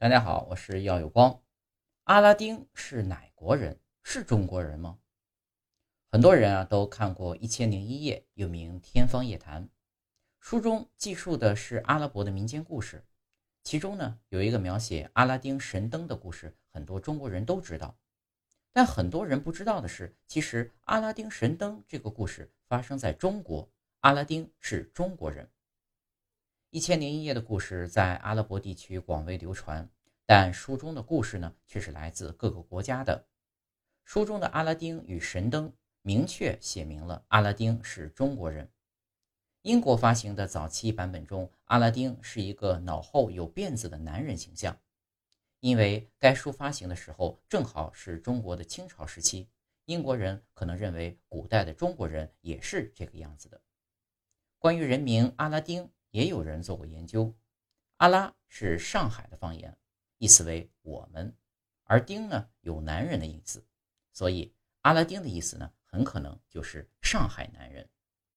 大家好，我是耀有光。阿拉丁是哪国人？是中国人吗？很多人啊都看过《一千零一夜》，又名《天方夜谭》。书中记述的是阿拉伯的民间故事，其中呢有一个描写阿拉丁神灯的故事，很多中国人都知道。但很多人不知道的是，其实阿拉丁神灯这个故事发生在中国，阿拉丁是中国人。《一千零一夜》的故事在阿拉伯地区广为流传，但书中的故事呢，却是来自各个国家的。书中的阿拉丁与神灯明确写明了阿拉丁是中国人。英国发行的早期版本中，阿拉丁是一个脑后有辫子的男人形象。因为该书发行的时候正好是中国的清朝时期，英国人可能认为古代的中国人也是这个样子的。关于人名阿拉丁。也有人做过研究，阿拉是上海的方言，意思为我们，而丁呢有男人的意思，所以阿拉丁的意思呢很可能就是上海男人。